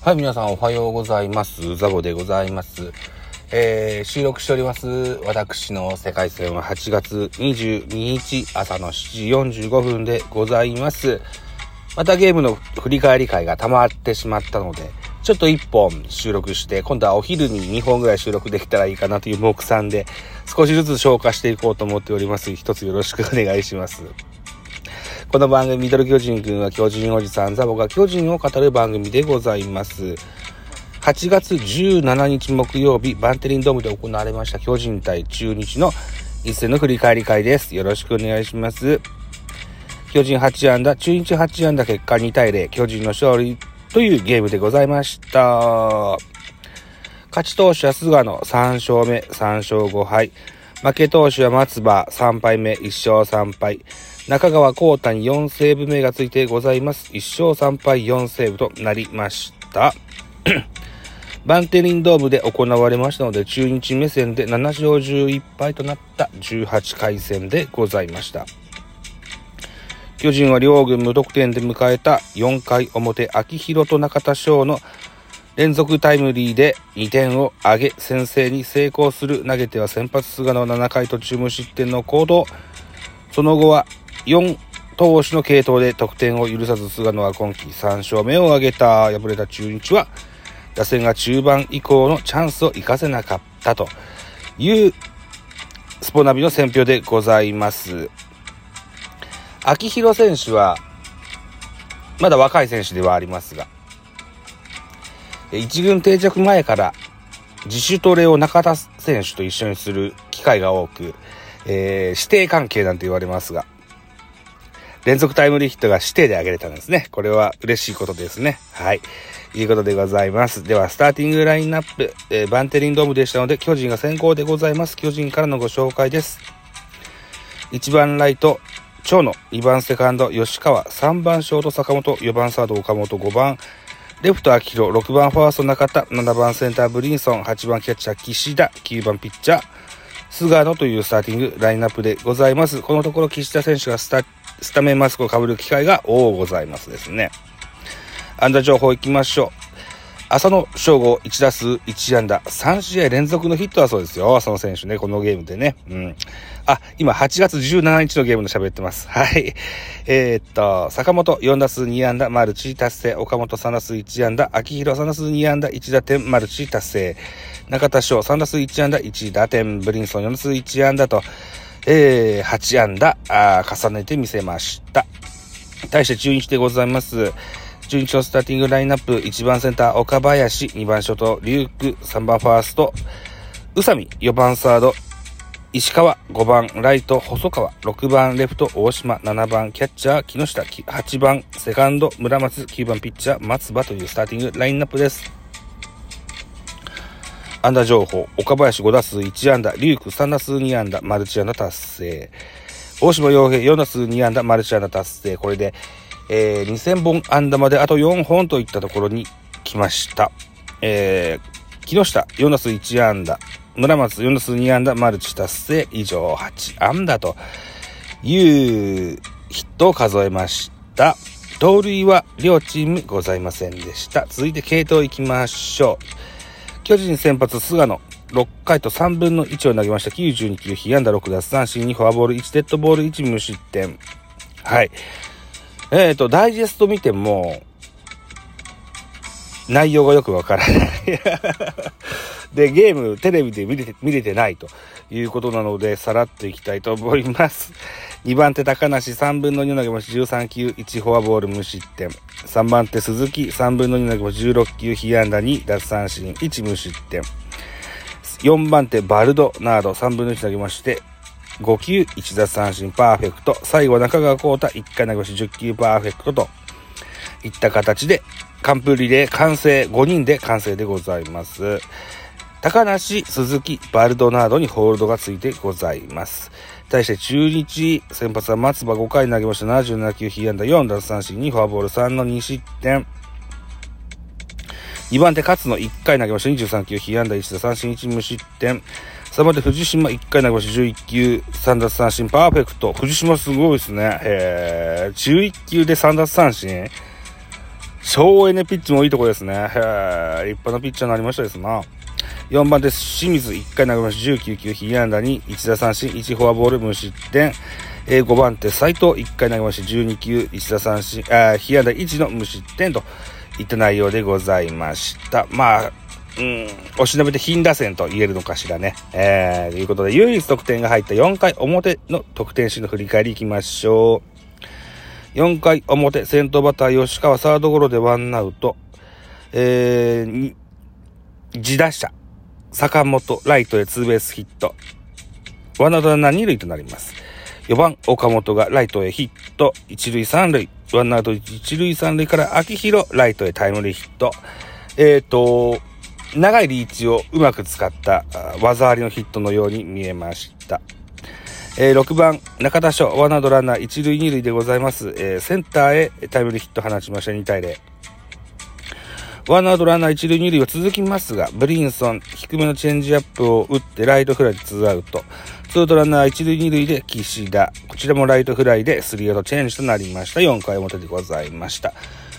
はい、皆さんおはようございます。ザボでございます。えー、収録しております、私の世界戦は8月22日朝の7時45分でございます。またゲームの振り返り会が溜まってしまったので、ちょっと1本収録して、今度はお昼に2本ぐらい収録できたらいいかなという目算で、少しずつ消化していこうと思っております。一つよろしくお願いします。この番組、ミドル巨人くんは巨人おじさん、ザボが巨人を語る番組でございます。8月17日木曜日、バンテリンドームで行われました巨人対中日の一戦の振り返り会です。よろしくお願いします。巨人8安打、中日8安打結果2対0、巨人の勝利というゲームでございました。勝ち投手は菅野3勝目、3勝5敗。負け投手は松葉3敗目、1勝3敗。中川幸太に4セーブ目がついてございます。1勝3敗4セーブとなりました。バンテリンドームで行われましたので、中日目線で7勝11敗となった18回戦でございました。巨人は両軍無得点で迎えた4回表、秋広と中田翔の連続タイムリーで2点を挙げ、先制に成功する投げては先発菅野7回途中無失点の行動。その後は4投手の継投で得点を許さず菅野は今季3勝目を挙げた敗れた中日は打線が中盤以降のチャンスを生かせなかったというスポナビの選評でございます。秋広選手はまだ若い選手ではありますが一軍定着前から自主トレを中田選手と一緒にする機会が多く、えー、指定関係なんて言われますが、連続タイムリーヒットが指定で挙げれたんですね。これは嬉しいことですね。はい。いうことでございます。では、スターティングラインナップ、えーバンテリンドームでしたので、巨人が先行でございます。巨人からのご紹介です。1番ライト、長野、2番セカンド、吉川、3番ショート、坂本、4番サード、岡本、5番、レフト、秋広、6番ファースト、中田、7番センター、ブリンソン、8番キャッチャー、岸田、9番ピッチャー、菅野というスターティングラインナップでございます。このところ岸田選手がスタスタメンマスクをかぶる機会が多ございますですね。安打情報いきましょう。浅野翔吾1打数1安打3試合連続のヒットだそうですよ。浅野選手ね、このゲームでね。うん。あ、今8月17日のゲームで喋ってます。はい。えーっと、坂本4打数2安打マルチ達成。岡本3打数1安打。秋広3打数2安打1打点マルチ達成。中田翔3打数1安打1打点。ブリンソン4打数1安打と、えー、8安打あ重ねてみせました。対して中日でございます。中日のスターティングラインナップ、1番センター、岡林、2番ショート、龍空、3番ファースト、宇佐美、4番サード、石川、5番ライト、細川、6番レフト、大島、7番キャッチャー、木下、8番セカンド、村松、9番ピッチャー、松葉というスターティングラインナップです。安打情報、岡林5打数1安打、龍空3打数2安打、マルチ安打達成。大島洋平4打数2安打、マルチ安打達成。これで、えー、2000本安打まであと4本といったところに来ました。えー、木下4打数1安打、村松4打数2安打、マルチ達成、以上8安打というヒットを数えました。盗塁は両チームございませんでした。続いて系統いきましょう。巨人先発菅野。6回と3分の1を投げました。92球被安打6奪三振2フォアボール。1デッドボール1無失点。はい。えっ、ー、とダイジェスト見ても内容がよくわからない。でゲームテレビで見れて見れてないと。いうことなのでさらっといきたいと思います。2番手高梨3分の2投げました。13球1フォアボール無失点。3番手鈴木3分の2投げました16球被安打2奪三振1無失点4番手バルドナード3分の1投げまして5球1奪三振パーフェクト最後中川幸太1回投げまし10球パーフェクトといった形で完封リレー完成、5人で完成でございます。高梨、鈴木、バルドナードにホールドがついてございます。対して中日、先発は松葉5回投げました77球、被安打4奪三振2、フォアボール3の2失点。2番手勝野1回投げました23球、被安打1打三振1無失点。3番手藤島1回投げました11球、3奪三振パーフェクト。藤島すごいですね。えー、11球で3奪三振。省エネピッチもいいとこですね。へー、立派なピッチャーになりましたですな。4番です。清水1回投げました19球、被安打に1打三振、1フォアボール無失点。えー、5番手、斉藤1回投げました12球、1打三振、あ被安打1の無失点といった内容でございました。まあ、うん、おしなべて貧打線と言えるのかしらね。えー、ということで、唯一得点が入った4回表の得点シーンの振り返りいきましょう。4回表、先頭バッター吉川サードゴロでワンアウト。えー、自打者、坂本、ライトへツーベースヒット。ワンアウトランナー2塁となります。4番、岡本がライトへヒット。1塁3塁。ワンアウト1塁3塁から秋広、ライトへタイムリーヒット。えっ、ー、と、長いリーチをうまく使った技ありのヒットのように見えました。えー、6番、中田翔、ワンアウトランナー1塁2塁でございます。えー、センターへタイムリーヒット放ちました2対0。ワンアウトランナー一塁二塁は続きますが、ブリンソン、低めのチェンジアップを打ってライトフライでツーアウト。ツーアウトランナー一塁二塁で岸田。こちらもライトフライでスリーアウトチェンジとなりました。4回表でございました。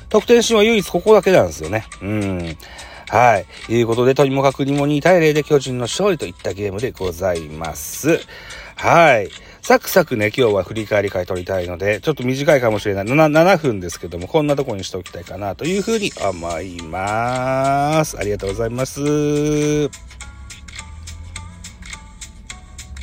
得点シーンは唯一ここだけなんですよね。うん。はい。ということで、とにもかくにも2対0で巨人の勝利といったゲームでございます。はい。サクサクね、今日は振り返り会取りたいので、ちょっと短いかもしれない。7, 7分ですけども、こんなとこにしておきたいかなというふうに思います。ありがとうございます。